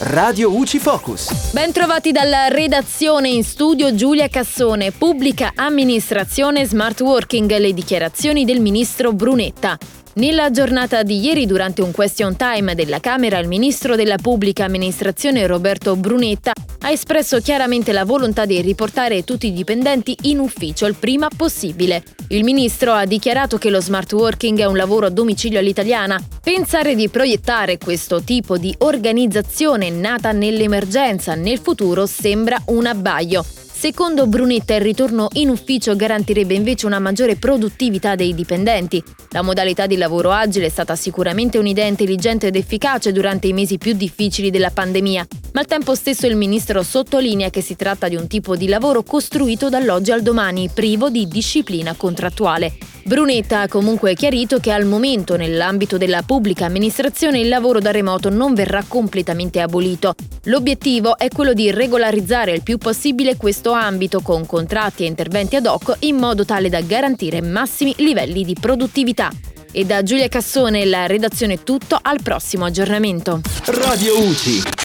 Radio UCI Focus. Ben trovati dalla redazione in studio Giulia Cassone, pubblica amministrazione smart working, le dichiarazioni del ministro Brunetta. Nella giornata di ieri, durante un question time della Camera, il ministro della Pubblica Amministrazione Roberto Brunetta ha espresso chiaramente la volontà di riportare tutti i dipendenti in ufficio il prima possibile. Il ministro ha dichiarato che lo smart working è un lavoro a domicilio all'italiana. Pensare di proiettare questo tipo di organizzazione nata nell'emergenza nel futuro sembra un abbaglio. Secondo Brunetta il ritorno in ufficio garantirebbe invece una maggiore produttività dei dipendenti. La modalità di lavoro agile è stata sicuramente un'idea intelligente ed efficace durante i mesi più difficili della pandemia, ma al tempo stesso il ministro sottolinea che si tratta di un tipo di lavoro costruito dall'oggi al domani, privo di disciplina contrattuale. Brunetta ha comunque chiarito che al momento nell'ambito della pubblica amministrazione il lavoro da remoto non verrà completamente abolito. L'obiettivo è quello di regolarizzare il più possibile questo ambito con contratti e interventi ad hoc in modo tale da garantire massimi livelli di produttività. E da Giulia Cassone la redazione tutto, al prossimo aggiornamento. Radio UCI.